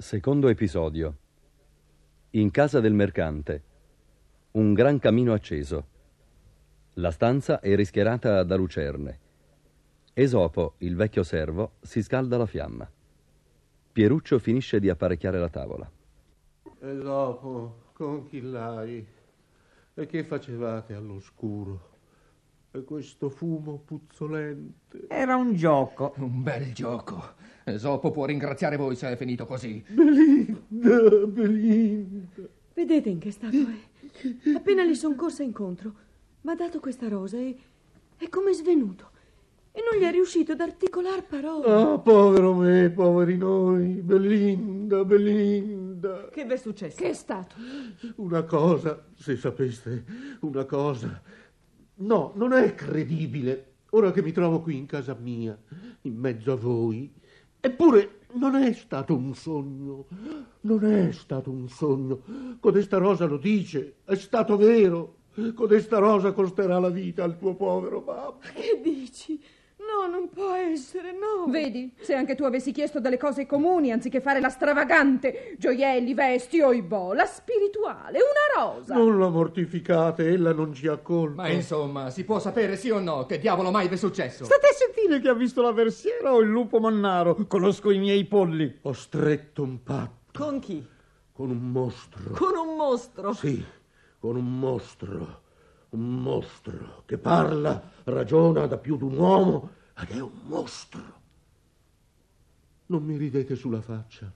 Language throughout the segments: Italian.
Secondo episodio. In casa del mercante. Un gran camino acceso. La stanza è rischiarata da lucerne. Esopo, il vecchio servo, si scalda la fiamma. Pieruccio finisce di apparecchiare la tavola. E dopo, con chi l'hai? E che facevate all'oscuro? E questo fumo puzzolente? Era un gioco. Un bel gioco. Esopo può ringraziare voi se è finito così. Belinda, Belinda. Vedete in che stato è? Appena gli son corsa incontro, mi ha dato questa rosa e è come svenuto. E non gli è riuscito ad articolar parole. Ah, povero me, poveri noi. Belinda, Belinda. Che v'è successo? Che è stato? Una cosa, se sapeste, una cosa. No, non è credibile. Ora che mi trovo qui in casa mia, in mezzo a voi. Eppure non è stato un sogno. Non è stato un sogno. Codesta rosa lo dice. È stato vero. Codesta rosa costerà la vita al tuo povero babbo. Che dici? No, non può essere, no. Vedi, se anche tu avessi chiesto delle cose comuni anziché fare la stravagante, gioielli, vesti, oibò, la spirituale, una rosa. Non la mortificate, ella non ci ha colpa. Ma insomma, si può sapere sì o no che diavolo mai vi è successo? State a sentire che ha visto la versiera o il lupo mannaro? Conosco i miei polli. Ho stretto un patto Con chi? con un mostro. Con un mostro. Sì, con un mostro. Un mostro che parla, ragiona da più d'un uomo ed è un mostro. Non mi ridete sulla faccia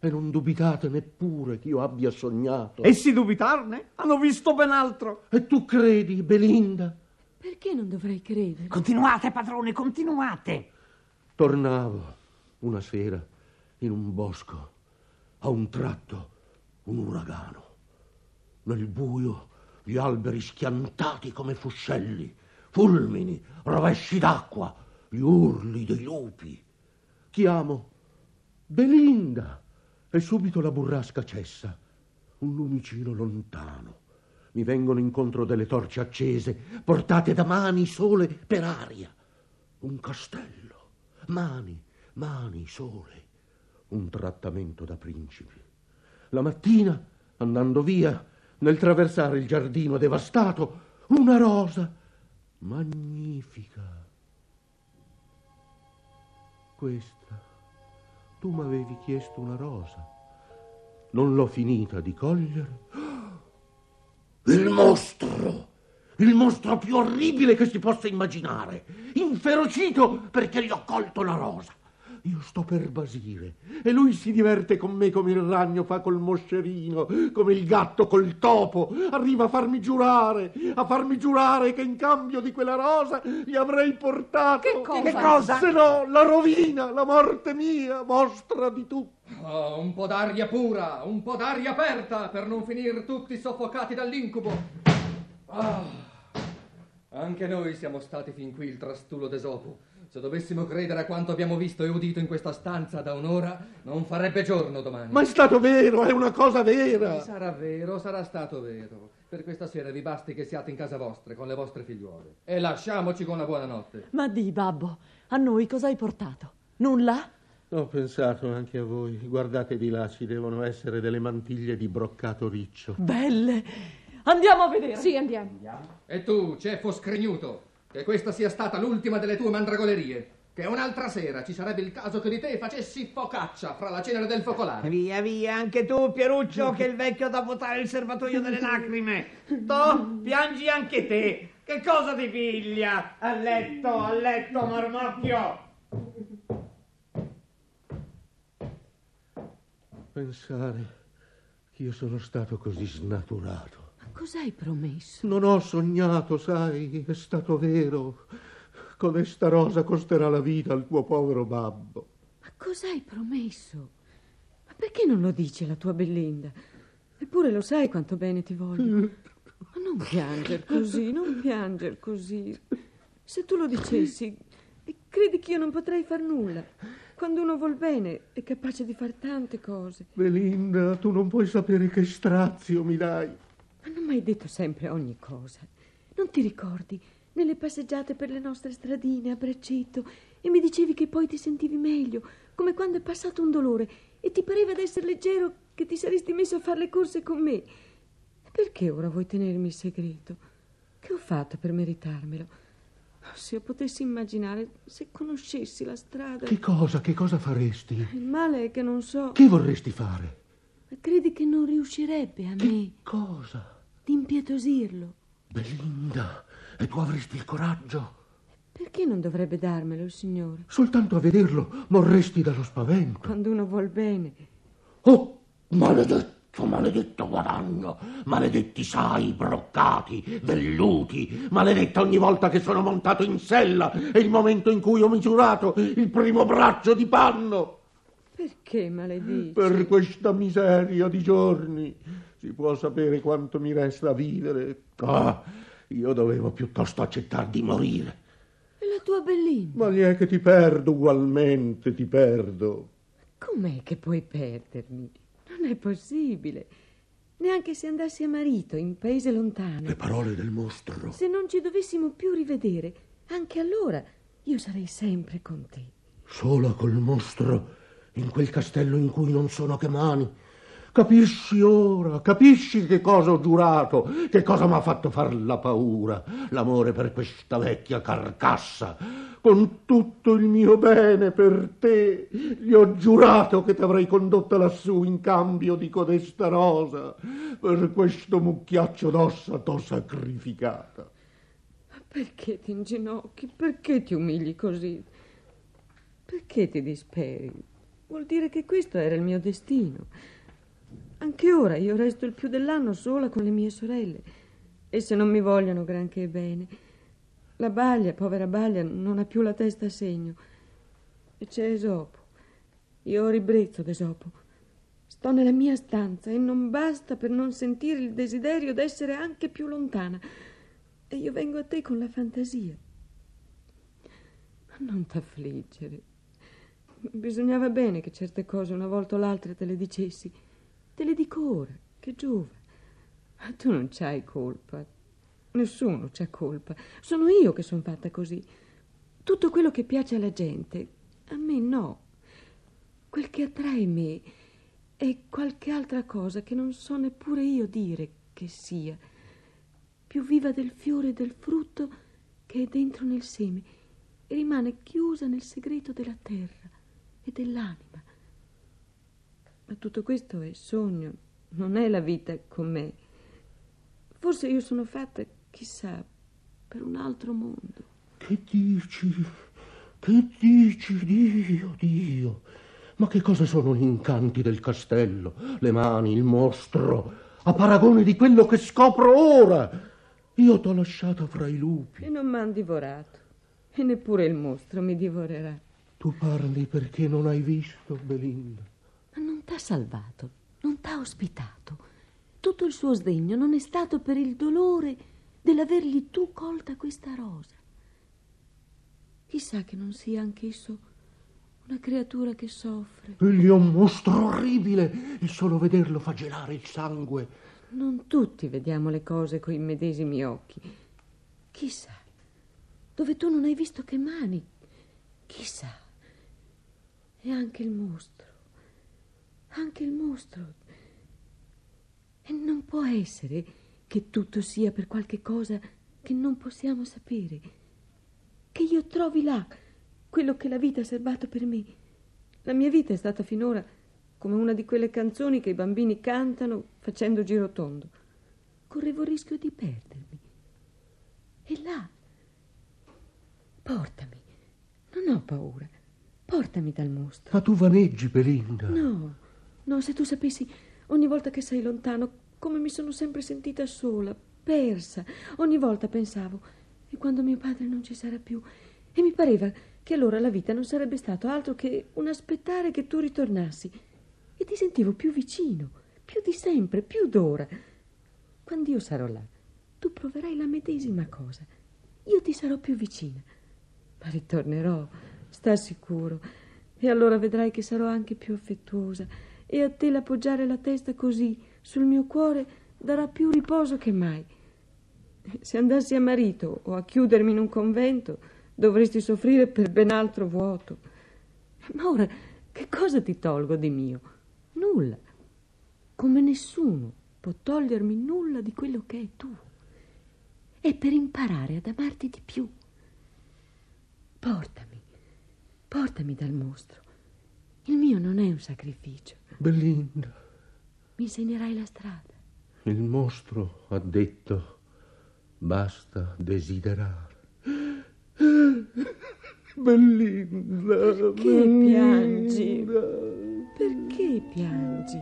e non dubitate neppure che io abbia sognato. E si dubitarne? Hanno visto ben altro. E tu credi, Belinda? Perché non dovrei credere? Continuate, padrone, continuate. Tornavo una sera in un bosco, a un tratto un uragano. Nel buio gli alberi schiantati come fuscelli, fulmini, rovesci d'acqua, gli urli dei lupi. Chiamo Belinda e subito la burrasca cessa. Un lumicino lontano. Mi vengono incontro delle torce accese, portate da mani sole per aria. Un castello. Mani, mani sole. Un trattamento da principi. La mattina, andando via, nel traversare il giardino devastato, una rosa magnifica. Questa. Tu m'avevi chiesto una rosa. Non l'ho finita di cogliere. Il mostro! Il mostro più orribile che si possa immaginare. Inferocito perché gli ho colto la rosa. Io sto per basire e lui si diverte con me come il ragno fa col moscerino, come il gatto col topo. Arriva a farmi giurare, a farmi giurare che in cambio di quella rosa gli avrei portato. Che cosa? Che cosa? Se no, la rovina, la morte mia, mostra di tu. Oh, un po' d'aria pura, un po' d'aria aperta per non finire tutti soffocati dall'incubo. Ah, anche noi siamo stati fin qui il trastulo d'Esopo. Se dovessimo credere a quanto abbiamo visto e udito in questa stanza da un'ora, non farebbe giorno domani. Ma è stato vero, è una cosa vera. Sarà vero, sarà stato vero. Per questa sera vi basti che siate in casa vostra con le vostre figliuole. E lasciamoci con la buonanotte. Ma di, babbo, a noi cosa hai portato? Nulla? Ho pensato anche a voi. Guardate di là, ci devono essere delle mantiglie di broccato riccio. Belle. Andiamo a vedere. Sì, andiamo. E tu, ceffo scrignuto, che questa sia stata l'ultima delle tue mandragolerie. Che un'altra sera ci sarebbe il caso che di te facessi focaccia fra la cenere del focolare. Via, via, anche tu, Pieruccio, che il vecchio da votare il serbatoio delle lacrime. To, piangi anche te. Che cosa ti piglia? A letto, a letto, marmocchio. Pensare che io sono stato così snaturato. Cos'hai promesso? Non ho sognato, sai, è stato vero. Codesta rosa costerà la vita al tuo povero babbo. Ma cos'hai promesso? Ma perché non lo dici alla tua Belinda? Eppure lo sai quanto bene ti voglio. Ma non pianger così, non pianger così. Se tu lo dicessi, credi che io non potrei far nulla. Quando uno vuol bene è capace di fare tante cose. Belinda, tu non puoi sapere che strazio mi dai. Ma non mi hai detto sempre ogni cosa. Non ti ricordi? Nelle passeggiate per le nostre stradine a braccetto e mi dicevi che poi ti sentivi meglio, come quando è passato un dolore e ti pareva d'essere leggero che ti saresti messo a fare le corse con me. Perché ora vuoi tenermi il segreto? Che ho fatto per meritarmelo? Se io potessi immaginare, se conoscessi la strada. Che cosa, che cosa faresti? Il male è che non so. Che vorresti fare? Ma credi che non riuscirebbe a me Che cosa? di impietosirlo? Belinda, e tu avresti il coraggio? Perché non dovrebbe darmelo il Signore? Soltanto a vederlo morresti dallo spavento. Quando uno vuol bene. Oh, maledetto, maledetto guadagno, maledetti sai, broccati, velluti, maledetta ogni volta che sono montato in sella e il momento in cui ho misurato il primo braccio di panno. Perché maledici? Per questa miseria di giorni si può sapere quanto mi resta a vivere. Ah, io dovevo piuttosto accettare di morire. E la tua bellina? Ma gli è che ti perdo ugualmente, ti perdo. Com'è che puoi perdermi? Non è possibile. Neanche se andassi a marito in paese lontano. Le parole del mostro. Se non ci dovessimo più rivedere, anche allora io sarei sempre con te. Sola col mostro, in quel castello in cui non sono che mani. Capisci ora, capisci che cosa ho giurato, che cosa mi ha fatto far la paura, l'amore per questa vecchia carcassa. Con tutto il mio bene per te, gli ho giurato che ti avrei condotta lassù in cambio di codesta rosa. Per questo mucchiaccio d'ossa t'ho sacrificata. Ma perché ti inginocchi? Perché ti umili così? Perché ti disperi? Vuol dire che questo era il mio destino. Anche ora io resto il più dell'anno sola con le mie sorelle. Esse non mi vogliono granché bene. La baglia, povera baglia, non ha più la testa a segno. E c'è Esopo. Io ribrezzo d'Esopo. Sto nella mia stanza e non basta per non sentire il desiderio d'essere anche più lontana. E io vengo a te con la fantasia. Ma non t'affliggere. Bisognava bene che certe cose una volta o l'altra te le dicessi. Te le dico ora, che giova. Ma tu non c'hai colpa. Nessuno c'ha colpa. Sono io che sono fatta così. Tutto quello che piace alla gente, a me no. Quel che attrae me è qualche altra cosa che non so neppure io dire che sia. Più viva del fiore e del frutto che è dentro nel seme e rimane chiusa nel segreto della terra e dell'anima. Ma tutto questo è sogno, non è la vita con me. Forse io sono fatta, chissà, per un altro mondo. Che dici? Che dici, Dio, Dio? Ma che cosa sono gli incanti del castello? Le mani, il mostro, a paragone di quello che scopro ora? Io t'ho lasciata fra i lupi. E non m'han divorato. E neppure il mostro mi divorerà. Tu parli perché non hai visto, Belinda. Ma non t'ha salvato, non t'ha ospitato. Tutto il suo sdegno non è stato per il dolore dell'avergli tu colta questa rosa. Chissà che non sia anch'esso una creatura che soffre. Egli è un mostro orribile. Il solo vederlo fa gelare il sangue. Non tutti vediamo le cose coi medesimi occhi. Chissà, dove tu non hai visto che mani. Chissà. E anche il mostro. Anche il mostro. E non può essere che tutto sia per qualche cosa che non possiamo sapere. Che io trovi là quello che la vita ha serbato per me. La mia vita è stata finora come una di quelle canzoni che i bambini cantano facendo girotondo. Correvo il rischio di perdermi. E là, portami, non ho paura, portami dal mostro. Ma tu vaneggi, Belinda. No, no, se tu sapessi, ogni volta che sei lontano, come mi sono sempre sentita sola, persa. Ogni volta pensavo, e quando mio padre non ci sarà più? E mi pareva che allora la vita non sarebbe stato altro che un aspettare che tu ritornassi. E ti sentivo più vicino, più di sempre, più d'ora. Quando io sarò là, tu proverai la medesima cosa. Io ti sarò più vicina. Ma ritornerò, sta sicuro. E allora vedrai che sarò anche più affettuosa. E a te l'appoggiare la testa così sul mio cuore darà più riposo che mai. Se andassi a marito o a chiudermi in un convento, dovresti soffrire per ben altro vuoto. Ma ora Che cosa ti tolgo di mio? Nulla. Come nessuno può togliermi nulla di quello che è tuo. È per imparare ad amarti di più. Portami, portami dal mostro. Il mio non è un sacrificio. Belinda, Mi insegnerai la strada. il mostro ha detto basta desiderare. Belinda, Perché piangi? Perché piangi?